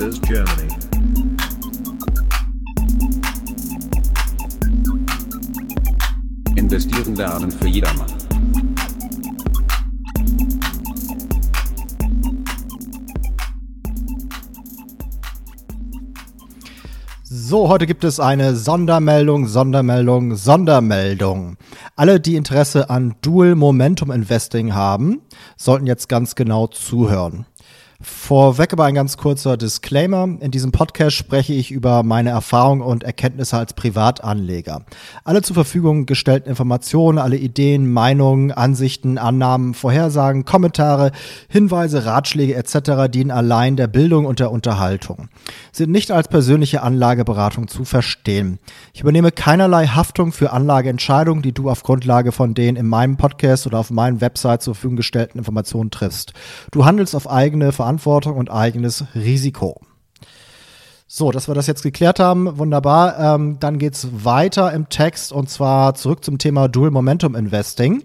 Investors Germany. Investieren lernen für jedermann. So, heute gibt es eine Sondermeldung, Sondermeldung, Sondermeldung. Alle, die Interesse an Dual Momentum Investing haben, sollten jetzt ganz genau zuhören. Vorweg aber ein ganz kurzer Disclaimer. In diesem Podcast spreche ich über meine Erfahrungen und Erkenntnisse als Privatanleger. Alle zur Verfügung gestellten Informationen, alle Ideen, Meinungen, Ansichten, Annahmen, Vorhersagen, Kommentare, Hinweise, Ratschläge etc. dienen allein der Bildung und der Unterhaltung. Sind nicht als persönliche Anlageberatung zu verstehen. Ich übernehme keinerlei Haftung für Anlageentscheidungen, die du auf Grundlage von den in meinem Podcast oder auf meinen Website zur Verfügung gestellten Informationen triffst. Du handelst auf eigene Verantwortung Verantwortung und eigenes Risiko. So, dass wir das jetzt geklärt haben, wunderbar. Ähm, dann geht es weiter im Text und zwar zurück zum Thema Dual Momentum Investing.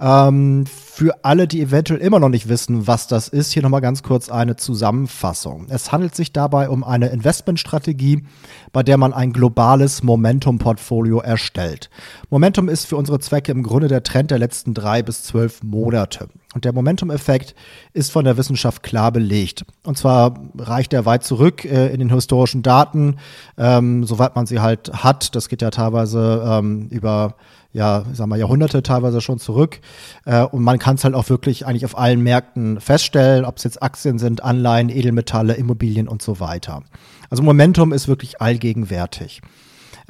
Ähm, für alle, die eventuell immer noch nicht wissen, was das ist, hier nochmal ganz kurz eine Zusammenfassung. Es handelt sich dabei um eine Investmentstrategie, bei der man ein globales Momentum-Portfolio erstellt. Momentum ist für unsere Zwecke im Grunde der Trend der letzten drei bis zwölf Monate. Und der Momentum-Effekt ist von der Wissenschaft klar belegt. Und zwar reicht er weit zurück äh, in den historischen Daten, ähm, soweit man sie halt hat. Das geht ja teilweise ähm, über ja, sagen wir, Jahrhunderte teilweise schon zurück. Äh, und man kann es halt auch wirklich eigentlich auf allen Märkten feststellen, ob es jetzt Aktien sind, Anleihen, Edelmetalle, Immobilien und so weiter. Also Momentum ist wirklich allgegenwärtig.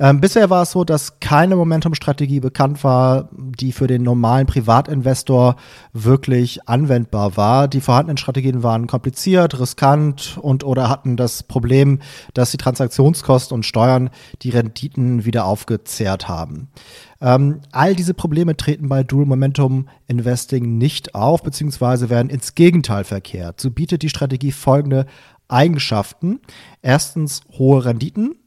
Ähm, bisher war es so, dass keine Momentum-Strategie bekannt war, die für den normalen Privatinvestor wirklich anwendbar war. Die vorhandenen Strategien waren kompliziert, riskant und oder hatten das Problem, dass die Transaktionskosten und Steuern die Renditen wieder aufgezehrt haben. Ähm, all diese Probleme treten bei Dual Momentum Investing nicht auf, beziehungsweise werden ins Gegenteil verkehrt. So bietet die Strategie folgende Eigenschaften. Erstens hohe Renditen.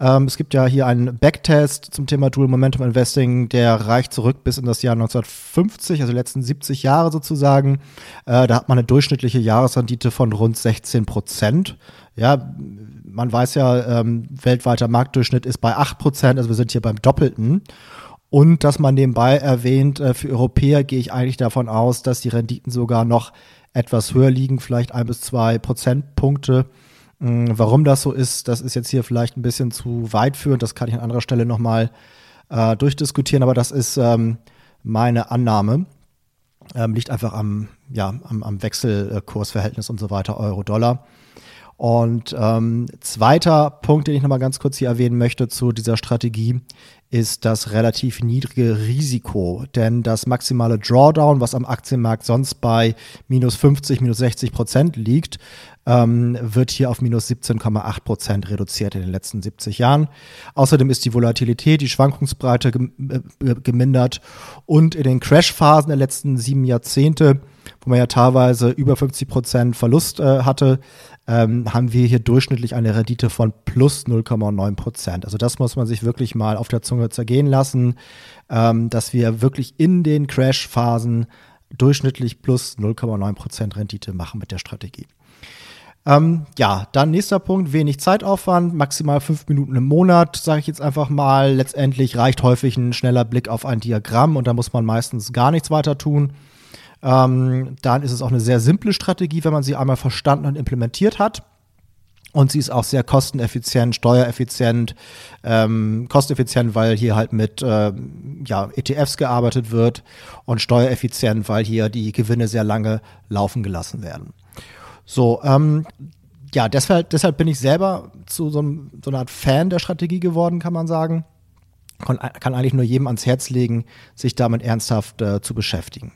Ähm, es gibt ja hier einen Backtest zum Thema Dual Momentum Investing, der reicht zurück bis in das Jahr 1950, also die letzten 70 Jahre sozusagen. Äh, da hat man eine durchschnittliche Jahresrendite von rund 16 Prozent. Ja, man weiß ja, ähm, weltweiter Marktdurchschnitt ist bei 8 Prozent, also wir sind hier beim Doppelten. Und dass man nebenbei erwähnt, äh, für Europäer gehe ich eigentlich davon aus, dass die Renditen sogar noch etwas höher liegen, vielleicht ein bis zwei Prozentpunkte. Mm, warum das so ist, das ist jetzt hier vielleicht ein bisschen zu weit führend. Das kann ich an anderer Stelle nochmal äh, durchdiskutieren, aber das ist ähm, meine Annahme. Ähm, liegt einfach am, ja, am, am Wechselkursverhältnis und so weiter, Euro-Dollar. Und ähm, zweiter Punkt, den ich nochmal ganz kurz hier erwähnen möchte zu dieser Strategie, ist das relativ niedrige Risiko. Denn das maximale Drawdown, was am Aktienmarkt sonst bei minus 50, minus 60 Prozent liegt, ähm, wird hier auf minus 17,8 Prozent reduziert in den letzten 70 Jahren. Außerdem ist die Volatilität, die Schwankungsbreite äh, gemindert und in den Crashphasen der letzten sieben Jahrzehnte, wo man ja teilweise über 50 Prozent Verlust äh, hatte, ähm, haben wir hier durchschnittlich eine Rendite von plus 0,9 Prozent. Also das muss man sich wirklich mal auf der Zunge zergehen lassen, ähm, dass wir wirklich in den Crash-Phasen durchschnittlich plus 0,9 Prozent Rendite machen mit der Strategie. Ähm, ja, dann nächster Punkt, wenig Zeitaufwand, maximal fünf Minuten im Monat, sage ich jetzt einfach mal. Letztendlich reicht häufig ein schneller Blick auf ein Diagramm und da muss man meistens gar nichts weiter tun. Ähm, dann ist es auch eine sehr simple Strategie, wenn man sie einmal verstanden und implementiert hat. Und sie ist auch sehr kosteneffizient, steuereffizient, ähm, kosteneffizient, weil hier halt mit äh, ja, ETFs gearbeitet wird und steuereffizient, weil hier die Gewinne sehr lange laufen gelassen werden. So, ähm, ja, deshalb, deshalb bin ich selber zu so, einem, so einer Art Fan der Strategie geworden, kann man sagen. Kann, kann eigentlich nur jedem ans Herz legen, sich damit ernsthaft äh, zu beschäftigen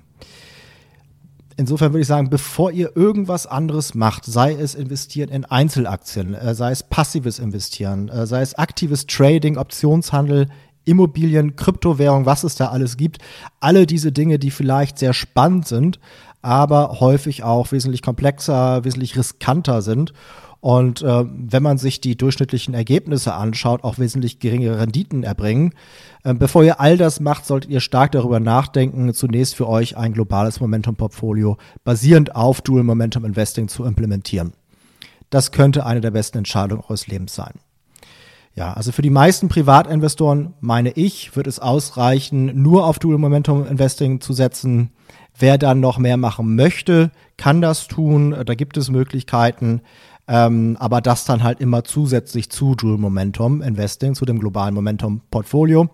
insofern würde ich sagen, bevor ihr irgendwas anderes macht, sei es investieren in Einzelaktien, äh, sei es passives Investieren, äh, sei es aktives Trading, Optionshandel, Immobilien, Kryptowährung, was es da alles gibt, alle diese Dinge, die vielleicht sehr spannend sind, aber häufig auch wesentlich komplexer, wesentlich riskanter sind und äh, wenn man sich die durchschnittlichen Ergebnisse anschaut, auch wesentlich geringere Renditen erbringen. Äh, bevor ihr all das macht, solltet ihr stark darüber nachdenken, zunächst für euch ein globales Momentum-Portfolio basierend auf Dual Momentum Investing zu implementieren. das könnte eine der besten Entscheidungen eures Lebens sein. Ja, also für die meisten Privatinvestoren, meine ich, wird es ausreichen, nur auf Dual Momentum Investing zu setzen. Wer dann noch mehr machen möchte, kann das tun. Da gibt es Möglichkeiten. Ähm, aber das dann halt immer zusätzlich zu Dual Momentum Investing, zu dem globalen Momentum Portfolio.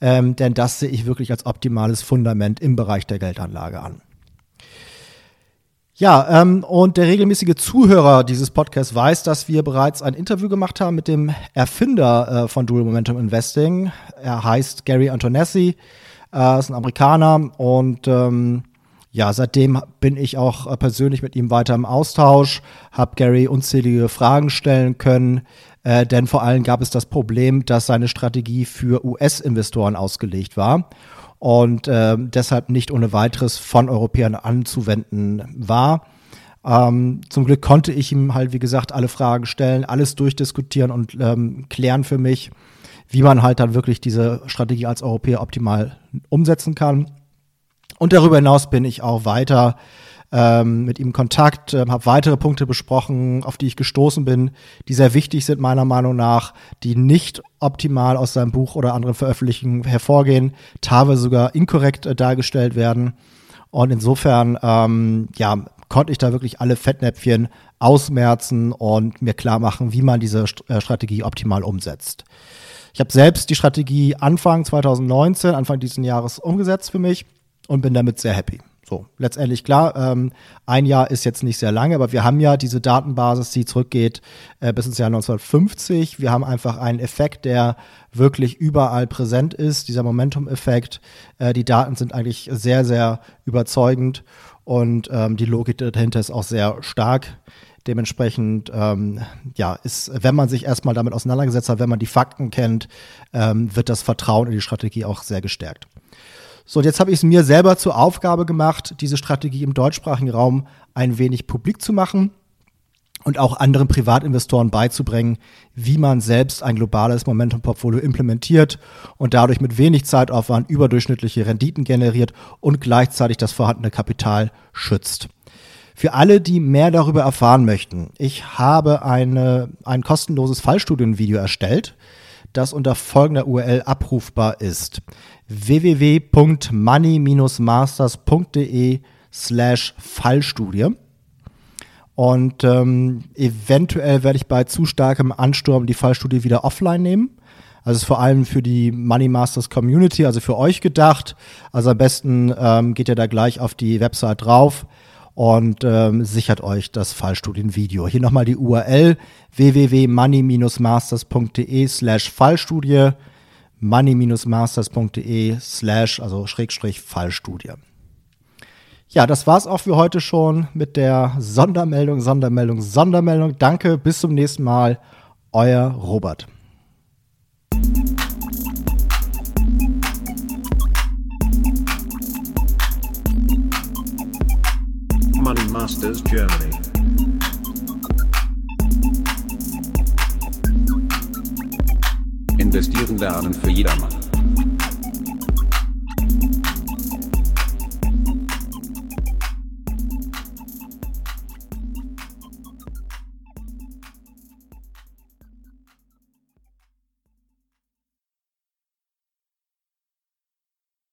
Ähm, denn das sehe ich wirklich als optimales Fundament im Bereich der Geldanlage an. Ja, ähm, und der regelmäßige Zuhörer dieses Podcasts weiß, dass wir bereits ein Interview gemacht haben mit dem Erfinder äh, von Dual Momentum Investing. Er heißt Gary Antonessi, äh, ist ein Amerikaner und ähm, ja, seitdem bin ich auch äh, persönlich mit ihm weiter im Austausch, habe Gary unzählige Fragen stellen können, äh, denn vor allem gab es das Problem, dass seine Strategie für US-Investoren ausgelegt war und äh, deshalb nicht ohne weiteres von Europäern anzuwenden war. Ähm, zum Glück konnte ich ihm halt, wie gesagt, alle Fragen stellen, alles durchdiskutieren und ähm, klären für mich, wie man halt dann wirklich diese Strategie als Europäer optimal umsetzen kann. Und darüber hinaus bin ich auch weiter ähm, mit ihm Kontakt, äh, habe weitere Punkte besprochen, auf die ich gestoßen bin, die sehr wichtig sind meiner Meinung nach, die nicht optimal aus seinem Buch oder anderen Veröffentlichungen hervorgehen, teilweise sogar inkorrekt äh, dargestellt werden. Und insofern, ähm, ja, konnte ich da wirklich alle Fettnäpfchen ausmerzen und mir klar machen, wie man diese St äh, Strategie optimal umsetzt. Ich habe selbst die Strategie Anfang 2019, Anfang dieses Jahres umgesetzt für mich und bin damit sehr happy. So, letztendlich klar, ähm, ein Jahr ist jetzt nicht sehr lange, aber wir haben ja diese Datenbasis, die zurückgeht äh, bis ins Jahr 1950. Wir haben einfach einen Effekt, der wirklich überall präsent ist, dieser Momentum-Effekt. Äh, die Daten sind eigentlich sehr, sehr überzeugend und ähm, die Logik dahinter ist auch sehr stark. Dementsprechend, ähm, ja, ist, wenn man sich erstmal damit auseinandergesetzt hat, wenn man die Fakten kennt, ähm, wird das Vertrauen in die Strategie auch sehr gestärkt. So, und jetzt habe ich es mir selber zur Aufgabe gemacht, diese Strategie im deutschsprachigen Raum ein wenig publik zu machen und auch anderen Privatinvestoren beizubringen, wie man selbst ein globales Momentum-Portfolio implementiert und dadurch mit wenig Zeitaufwand überdurchschnittliche Renditen generiert und gleichzeitig das vorhandene Kapital schützt. Für alle, die mehr darüber erfahren möchten, ich habe eine, ein kostenloses Fallstudienvideo erstellt, das unter folgender URL abrufbar ist www.money-masters.de slash Fallstudie. Und ähm, eventuell werde ich bei zu starkem Ansturm die Fallstudie wieder offline nehmen. Also ist vor allem für die Money Masters Community, also für euch gedacht. Also am besten ähm, geht ihr da gleich auf die Website drauf und ähm, sichert euch das Fallstudienvideo. Hier nochmal die URL www.money-masters.de slash Fallstudie money-masters.de slash, also Schrägstrich Fallstudie. Ja, das war's auch für heute schon mit der Sondermeldung, Sondermeldung, Sondermeldung. Danke, bis zum nächsten Mal. Euer Robert. Masters Germany. Investieren lernen für jedermann.